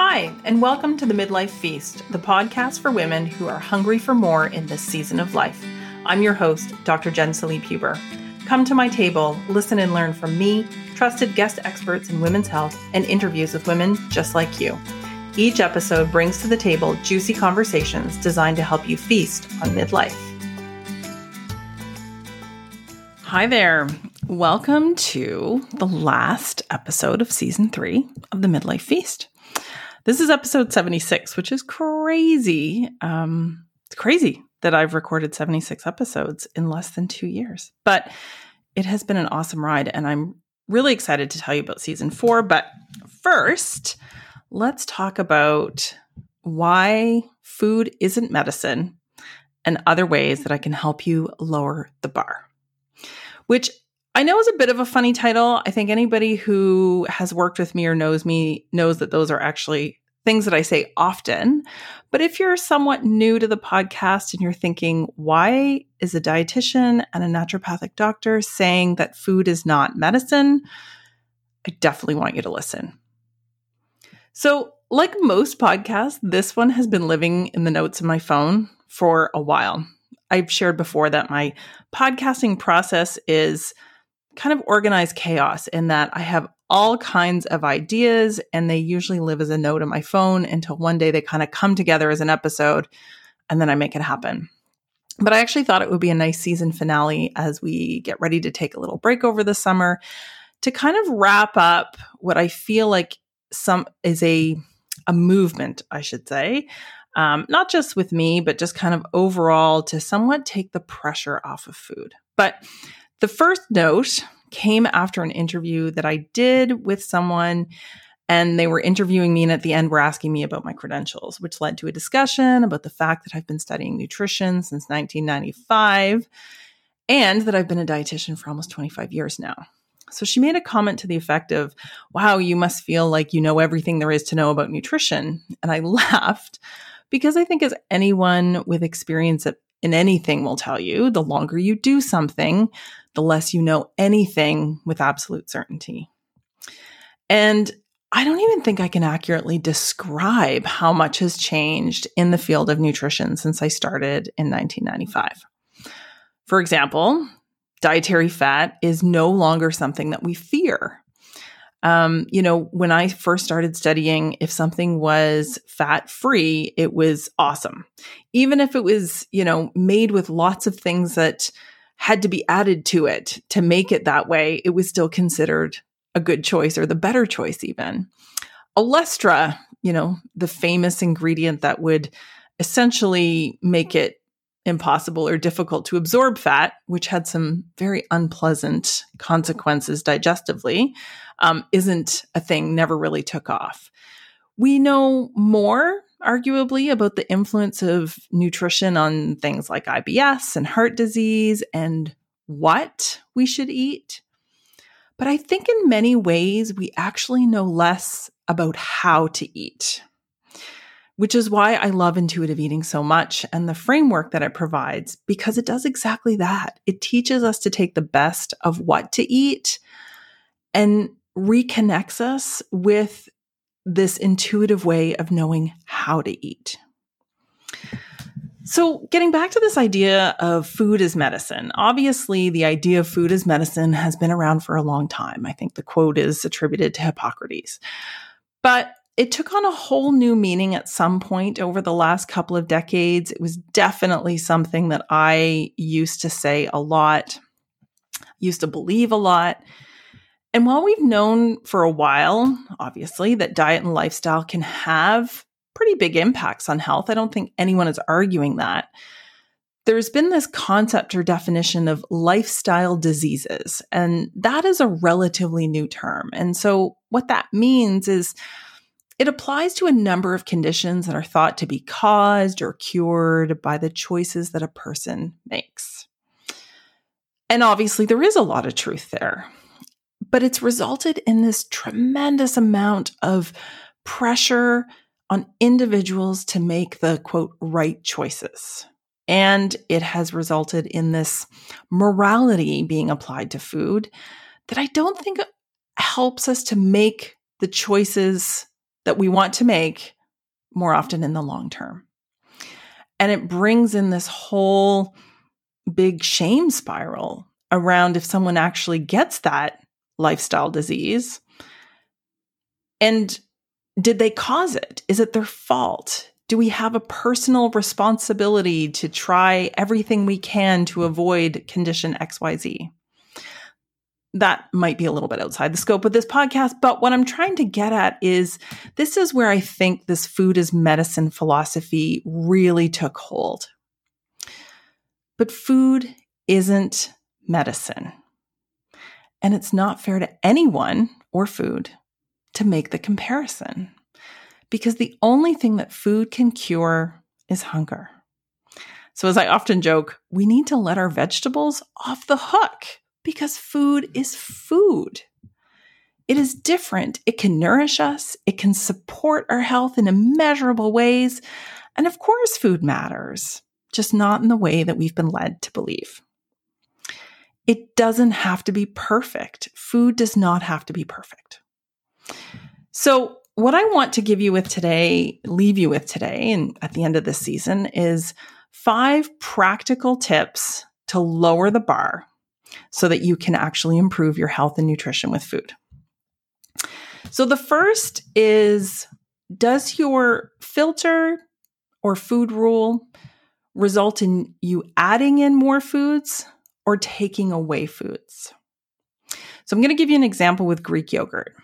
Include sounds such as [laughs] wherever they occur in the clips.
Hi, and welcome to the Midlife Feast, the podcast for women who are hungry for more in this season of life. I'm your host, Dr. Jen Salib Huber. Come to my table, listen and learn from me, trusted guest experts in women's health, and interviews with women just like you. Each episode brings to the table juicy conversations designed to help you feast on midlife. Hi there. Welcome to the last episode of season three of the Midlife Feast. This is episode 76, which is crazy. Um, it's crazy that I've recorded 76 episodes in less than two years, but it has been an awesome ride. And I'm really excited to tell you about season four. But first, let's talk about why food isn't medicine and other ways that I can help you lower the bar, which I know is a bit of a funny title. I think anybody who has worked with me or knows me knows that those are actually things that I say often. But if you're somewhat new to the podcast and you're thinking, why is a dietitian and a naturopathic doctor saying that food is not medicine? I definitely want you to listen. So, like most podcasts, this one has been living in the notes of my phone for a while. I've shared before that my podcasting process is kind of organized chaos in that I have all kinds of ideas and they usually live as a note on my phone until one day they kind of come together as an episode and then I make it happen. But I actually thought it would be a nice season finale as we get ready to take a little break over the summer to kind of wrap up what I feel like some is a a movement, I should say. Um, not just with me, but just kind of overall to somewhat take the pressure off of food. But the first note came after an interview that I did with someone, and they were interviewing me, and at the end were asking me about my credentials, which led to a discussion about the fact that I've been studying nutrition since 1995 and that I've been a dietitian for almost 25 years now. So she made a comment to the effect of, Wow, you must feel like you know everything there is to know about nutrition. And I [laughs] laughed because I think, as anyone with experience in anything will tell you, the longer you do something, the less you know anything with absolute certainty. And I don't even think I can accurately describe how much has changed in the field of nutrition since I started in 1995. For example, dietary fat is no longer something that we fear um, you know, when I first started studying, if something was fat free, it was awesome. Even if it was, you know, made with lots of things that had to be added to it to make it that way, it was still considered a good choice or the better choice, even. Olestra, you know, the famous ingredient that would essentially make it impossible or difficult to absorb fat, which had some very unpleasant consequences digestively, um, isn't a thing, never really took off. We know more, arguably, about the influence of nutrition on things like IBS and heart disease and what we should eat. But I think in many ways, we actually know less about how to eat which is why I love intuitive eating so much and the framework that it provides, because it does exactly that. It teaches us to take the best of what to eat and reconnects us with this intuitive way of knowing how to eat. So, getting back to this idea of food as medicine, obviously the idea of food as medicine has been around for a long time. I think the quote is attributed to Hippocrates. But it took on a whole new meaning at some point over the last couple of decades. It was definitely something that I used to say a lot, used to believe a lot. And while we've known for a while, obviously, that diet and lifestyle can have pretty big impacts on health, I don't think anyone is arguing that. There's been this concept or definition of lifestyle diseases, and that is a relatively new term. And so, what that means is it applies to a number of conditions that are thought to be caused or cured by the choices that a person makes. And obviously, there is a lot of truth there, but it's resulted in this tremendous amount of pressure on individuals to make the quote right choices. And it has resulted in this morality being applied to food that I don't think helps us to make the choices that we want to make more often in the long term. And it brings in this whole big shame spiral around if someone actually gets that lifestyle disease. And did they cause it? Is it their fault? Do we have a personal responsibility to try everything we can to avoid condition XYZ? That might be a little bit outside the scope of this podcast, but what I'm trying to get at is this is where I think this food as medicine philosophy really took hold. But food isn't medicine. And it's not fair to anyone or food to make the comparison because the only thing that food can cure is hunger. So, as I often joke, we need to let our vegetables off the hook because food is food. It is different. It can nourish us, it can support our health in immeasurable ways. And of course, food matters, just not in the way that we've been led to believe. It doesn't have to be perfect. Food does not have to be perfect. So, what I want to give you with today, leave you with today, and at the end of this season, is five practical tips to lower the bar so that you can actually improve your health and nutrition with food. So, the first is Does your filter or food rule result in you adding in more foods or taking away foods? So, I'm going to give you an example with Greek yogurt.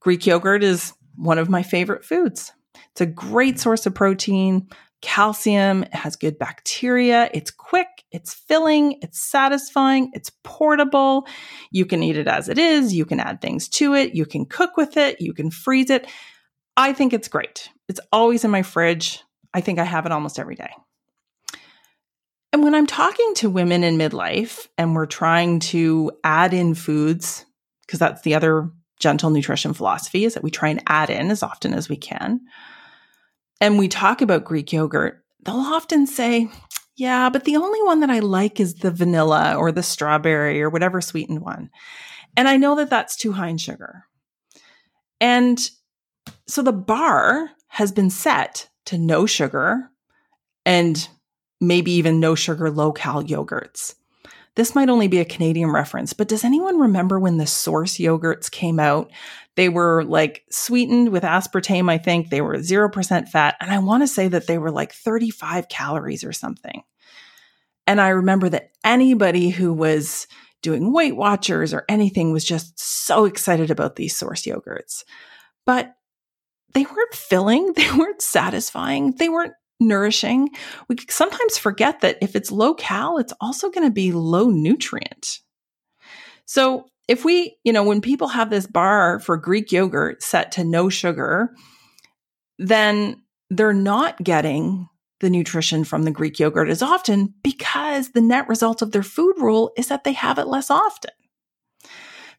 Greek yogurt is one of my favorite foods. It's a great source of protein, calcium, it has good bacteria, it's quick, it's filling, it's satisfying, it's portable. You can eat it as it is, you can add things to it, you can cook with it, you can freeze it. I think it's great. It's always in my fridge. I think I have it almost every day. And when I'm talking to women in midlife and we're trying to add in foods, because that's the other gentle nutrition philosophy is that we try and add in as often as we can. And we talk about Greek yogurt, they'll often say, yeah, but the only one that I like is the vanilla or the strawberry or whatever sweetened one. And I know that that's too high in sugar. And so the bar has been set to no sugar and maybe even no sugar low cal yogurts. This might only be a Canadian reference, but does anyone remember when the source yogurts came out? They were like sweetened with aspartame, I think. They were 0% fat. And I want to say that they were like 35 calories or something. And I remember that anybody who was doing Weight Watchers or anything was just so excited about these source yogurts. But they weren't filling, [laughs] they weren't satisfying, they weren't nourishing. We sometimes forget that if it's low cal, it's also going to be low nutrient. So if we, you know, when people have this bar for Greek yogurt set to no sugar, then they're not getting the nutrition from the Greek yogurt as often because the net result of their food rule is that they have it less often.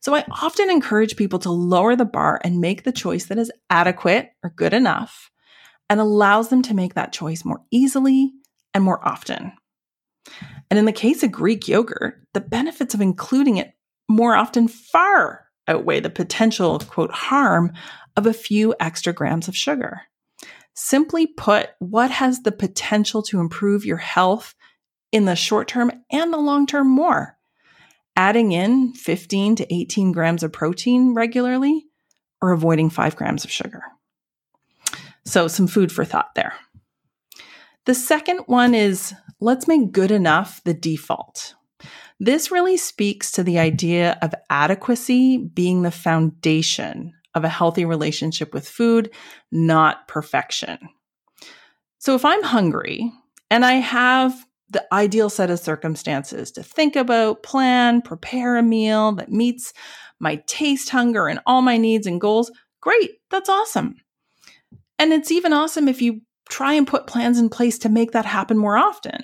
So I often encourage people to lower the bar and make the choice that is adequate or good enough and allows them to make that choice more easily and more often. And in the case of Greek yogurt, the benefits of including it more often far outweigh the potential, quote, harm of a few extra grams of sugar. Simply put, what has the potential to improve your health in the short term and the long term more? Adding in 15 to 18 grams of protein regularly or avoiding 5 grams of sugar. So, some food for thought there. The second one is let's make good enough the default. This really speaks to the idea of adequacy being the foundation of a healthy relationship with food, not perfection. So, if I'm hungry and I have the ideal set of circumstances to think about, plan, prepare a meal that meets my taste hunger and all my needs and goals, great, that's awesome. And it's even awesome if you try and put plans in place to make that happen more often,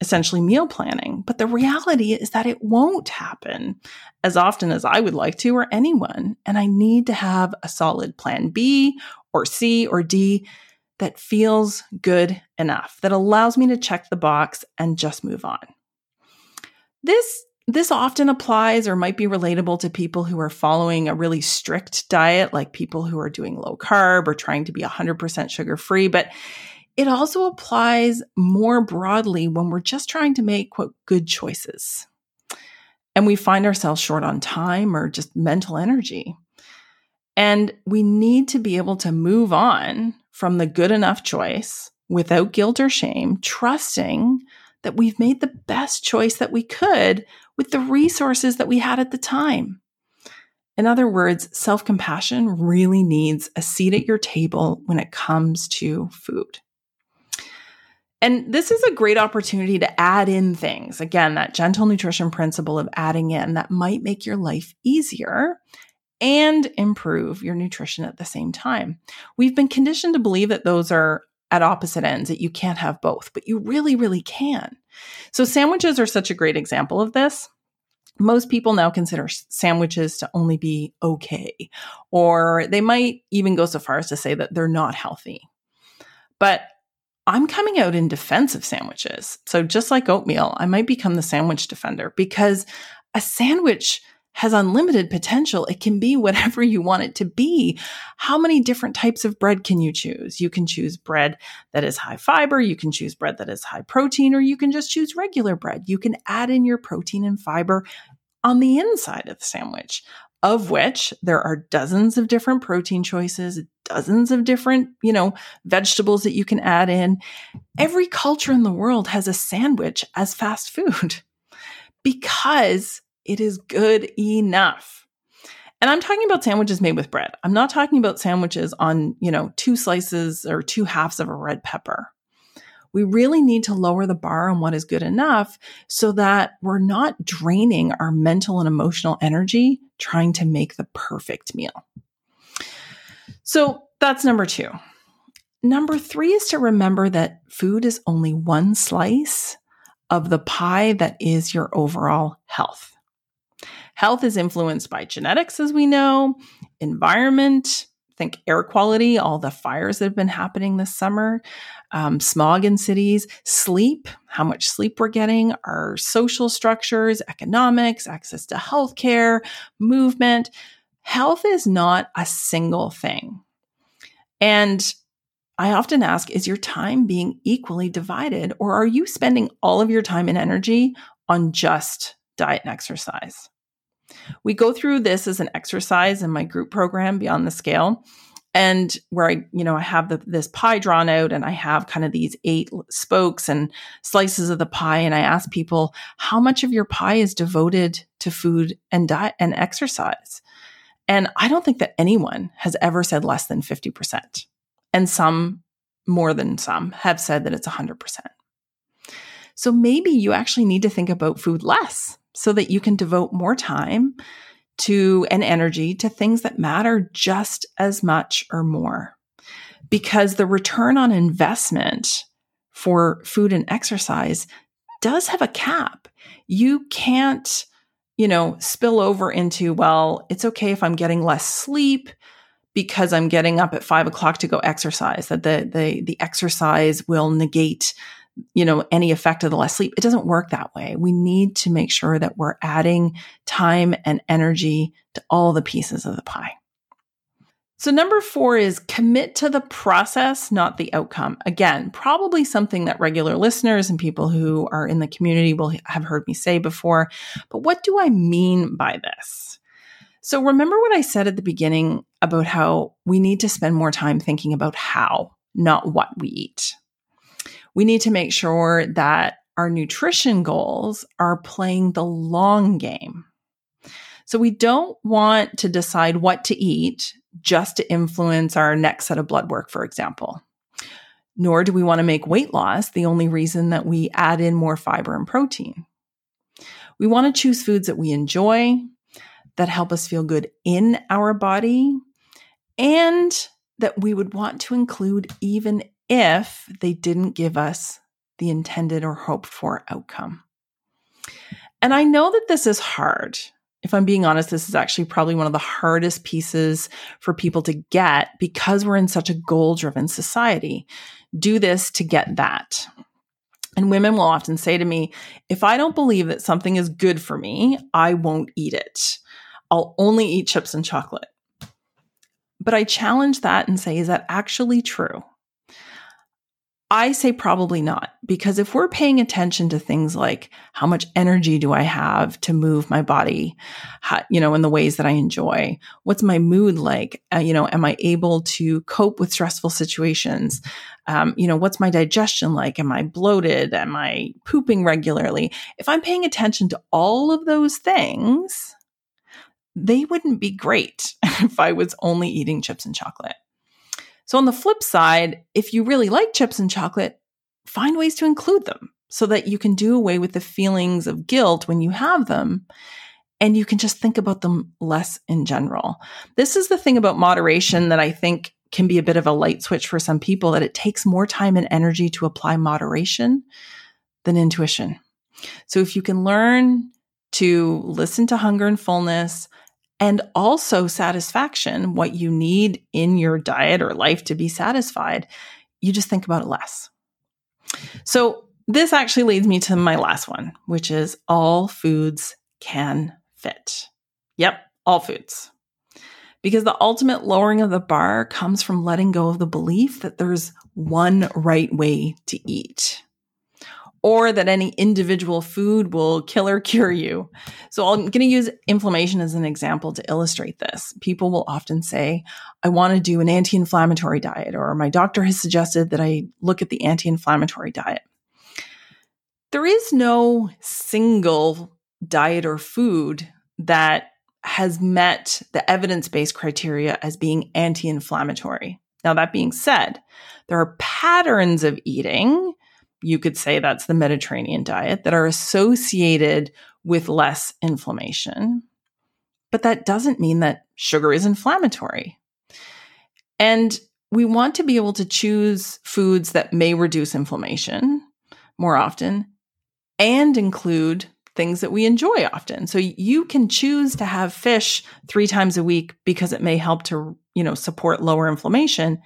essentially meal planning. But the reality is that it won't happen as often as I would like to or anyone. And I need to have a solid plan B or C or D that feels good enough, that allows me to check the box and just move on. This this often applies or might be relatable to people who are following a really strict diet, like people who are doing low carb or trying to be 100% sugar free. But it also applies more broadly when we're just trying to make quote good choices and we find ourselves short on time or just mental energy. And we need to be able to move on from the good enough choice without guilt or shame, trusting that we've made the best choice that we could with the resources that we had at the time. In other words, self compassion really needs a seat at your table when it comes to food. And this is a great opportunity to add in things. Again, that gentle nutrition principle of adding in that might make your life easier and improve your nutrition at the same time. We've been conditioned to believe that those are at opposite ends, that you can't have both, but you really, really can. So, sandwiches are such a great example of this. Most people now consider sandwiches to only be okay, or they might even go so far as to say that they're not healthy. But I'm coming out in defense of sandwiches. So, just like oatmeal, I might become the sandwich defender because a sandwich has unlimited potential. It can be [laughs] whatever you want it to be. How many different types of bread can you choose? You can choose bread that is high fiber, you can choose bread that is high protein, or you can just choose regular bread. You can add in your protein and fiber on the inside of the sandwich of which there are dozens of different protein choices, dozens of different, you know, vegetables that you can add in. Every culture in the world has a sandwich as fast food [laughs] because it is good enough. And I'm talking about sandwiches made with bread. I'm not talking about sandwiches on, you know, two slices or two halves of a red pepper we really need to lower the bar on what is good enough so that we're not draining our mental and emotional energy trying to make the perfect meal. So that's number two. Number three is to remember that food is only one slice of the pie that is your overall health. Health is influenced by genetics, as we know, environment, think air quality, all the fires that have been happening this summer, um, smog in cities, sleep, how much sleep we're getting, our social structures, economics, access to healthcare, movement. Health is not a single thing. And I often ask, is your time being equally divided, or are you spending all of your time and energy on just diet and exercise? We go through this as an exercise in my group program, Beyond the Scale, and where I, you know, I have the, this pie drawn out and I have kind of these eight spokes and slices of the pie. And I ask people, how much of your pie is devoted to food and diet and exercise? And I don't think that anyone has ever said less than 50%. And some, more than some, have said that it's 100%. So maybe you actually need to think about food less so that you can devote more time to and energy to things that matter just as much or more. Because the return on investment for food and exercise does have a cap. You can't, you know, spill over into, well, it's okay if I'm getting less sleep because I'm getting up at five o'clock to go exercise, that the the the exercise will negate you know, any effect of the less sleep. It doesn't work that way. We need to make sure that we're adding time and energy to all the pieces of the pie. So, number four is commit to the process, not the outcome. Again, probably something that regular listeners and people who are in the community will have heard me say before. But what do I mean by this? So, remember what I said at the beginning about how we need to spend more time thinking about how, not what we eat we need to make sure that our nutrition goals are playing the long game. So we don't want to decide what to eat just to influence our next set of blood work, for example. Nor do we want to make weight loss the only reason that we add in more fiber and protein. We want to choose foods that we enjoy, that help us feel good in our body, and that we would want to include even if they didn't give us the intended or hoped for outcome. And I know that this is hard. If I'm being honest, this is actually probably one of the hardest pieces for people to get because we're in such a goal driven society. Do this to get that. And women will often say to me, if I don't believe that something is good for me, I won't eat it. I'll only eat chips and chocolate. But I challenge that and say, is that actually true? I say probably not, because if we're paying attention to things like how much energy do I have to move my body, how, you know, in the ways that I enjoy, what's my mood like, uh, you know, am I able to cope with stressful situations? Um, you know, what's my digestion like? Am I bloated? Am I pooping regularly? If I'm paying attention to all of those things, they wouldn't be great [laughs] if I was only eating chips and chocolate. So, on the flip side, if you really like chips and chocolate, find ways to include them so that you can do away with the feelings of guilt when you have them and you can just think about them less in general. This is the thing about moderation that I think can be a bit of a light switch for some people that it takes more time and energy to apply moderation than intuition. So if you can learn to listen to hunger and fullness, and also satisfaction, what you need in your diet or life to be satisfied, you just think about it less. So, this actually leads me to my last one, which is all foods can fit. Yep, all foods. Because the ultimate lowering of the bar comes from letting go of the belief that there's one right way to eat or that any individual food will kill or cure you. So I'm going to use inflammation as an example to illustrate this. People will often say, I want to do an anti inflammatory diet, or my doctor has suggested that I look at the anti inflammatory diet. There is no single diet or food that has met the evidence based criteria as being anti inflammatory. Now, that being said, there are patterns of eating you could say that's the Mediterranean diet, that are associated with less inflammation. But that doesn't mean that sugar is inflammatory. And we want to be able to choose foods that may reduce inflammation more often and include things that we enjoy often. So you can choose to have fish 3 times a week because it may help to, you know, support lower inflammation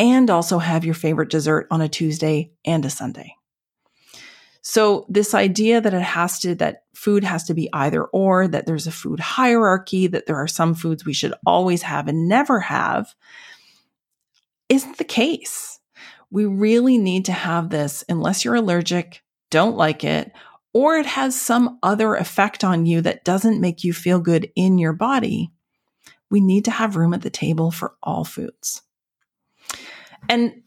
and also have your favorite dessert on a Tuesday and a Sunday. So this idea that it has to, that food has to be either or, that there's a food hierarchy, that there are some foods we should always have and never have isn't the case. We really need to have this unless you're allergic, don't like it, or it has some other effect on you that doesn't make you feel good in your body. We need to have room at the table for all foods. And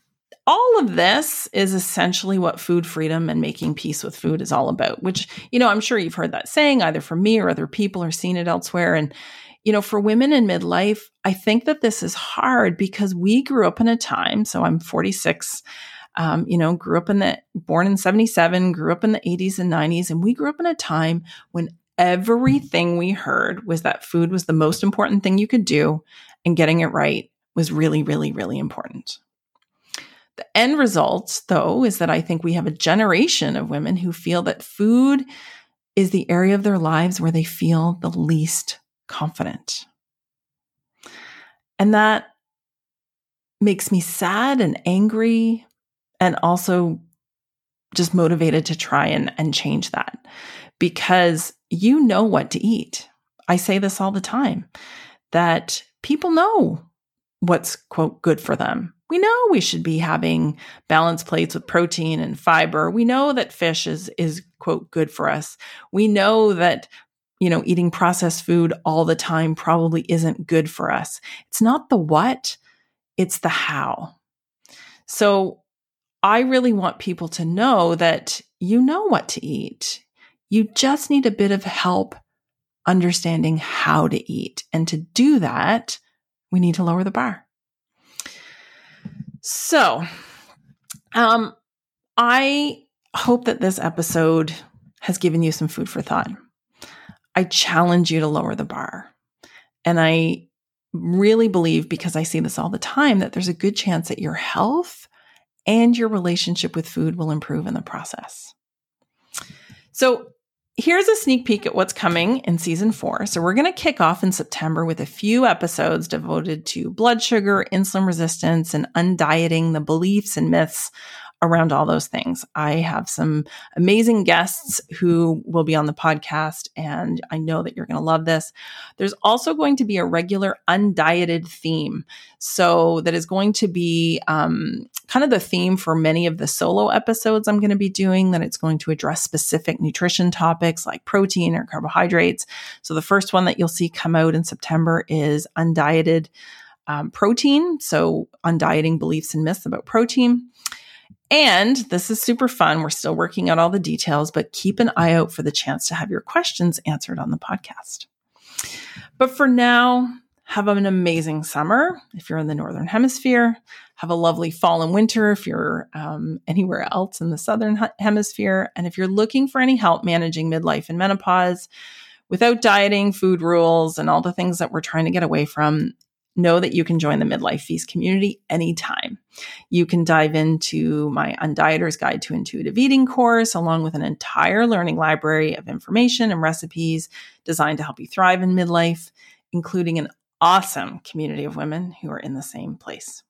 all of this is essentially what food freedom and making peace with food is all about, which, you know, I'm sure you've heard that saying either from me or other people or seen it elsewhere. And, you know, for women in midlife, I think that this is hard because we grew up in a time, so I'm 46. Um, you know, grew up in the born in 77, grew up in the 80s and 90s, and we grew up in a time when everything we heard was that food was the most important thing you could do, and getting it right was really, really, really important. The end result, though, is that I think we have a generation of women who feel that food is the area of their lives where they feel the least confident. And that makes me sad and angry and also just motivated to try and, and change that because you know what to eat. I say this all the time that people know what's quote good for them we know we should be having balanced plates with protein and fiber. We know that fish is is quote good for us. We know that you know eating processed food all the time probably isn't good for us. It's not the what, it's the how. So I really want people to know that you know what to eat. You just need a bit of help understanding how to eat. And to do that, we need to lower the bar. So, um, I hope that this episode has given you some food for thought. I challenge you to lower the bar. And I really believe, because I see this all the time, that there's a good chance that your health and your relationship with food will improve in the process. So, Here's a sneak peek at what's coming in season four. So, we're going to kick off in September with a few episodes devoted to blood sugar, insulin resistance, and undieting the beliefs and myths around all those things. I have some amazing guests who will be on the podcast, and I know that you're going to love this. There's also going to be a regular undieted theme. So, that is going to be um, kind of the theme for many of the solo episodes I'm going to be doing, that it's going to address specific nutrition topics like protein or carbohydrates. So, the first one that you'll see come out in September is undieted um, protein. So, undieting beliefs and myths about protein. And this is super fun. We're still working out all the details, but keep an eye out for the chance to have your questions answered on the podcast. But for now, have an amazing summer if you're in the Northern Hemisphere. Have a lovely fall and winter if you're um, anywhere else in the Southern Hemisphere. And if you're looking for any help managing midlife and menopause without dieting, food rules, and all the things that we're trying to get away from, know that you can join the Midlife Feast community anytime. You can dive into my Undieter's Guide to Intuitive Eating course, along with an entire learning library of information and recipes designed to help you thrive in midlife, including an awesome community of women who are in the same place.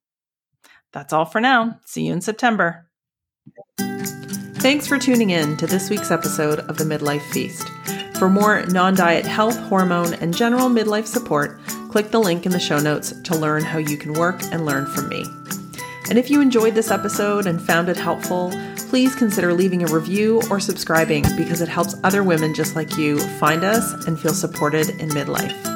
That's all for now. See you in September. Thanks for tuning in to this week's episode of the Midlife Feast. For more non diet health, hormone, and general midlife support, click the link in the show notes to learn how you can work and learn from me. And if you enjoyed this episode and found it helpful, please consider leaving a review or subscribing because it helps other women just like you find us and feel supported in midlife.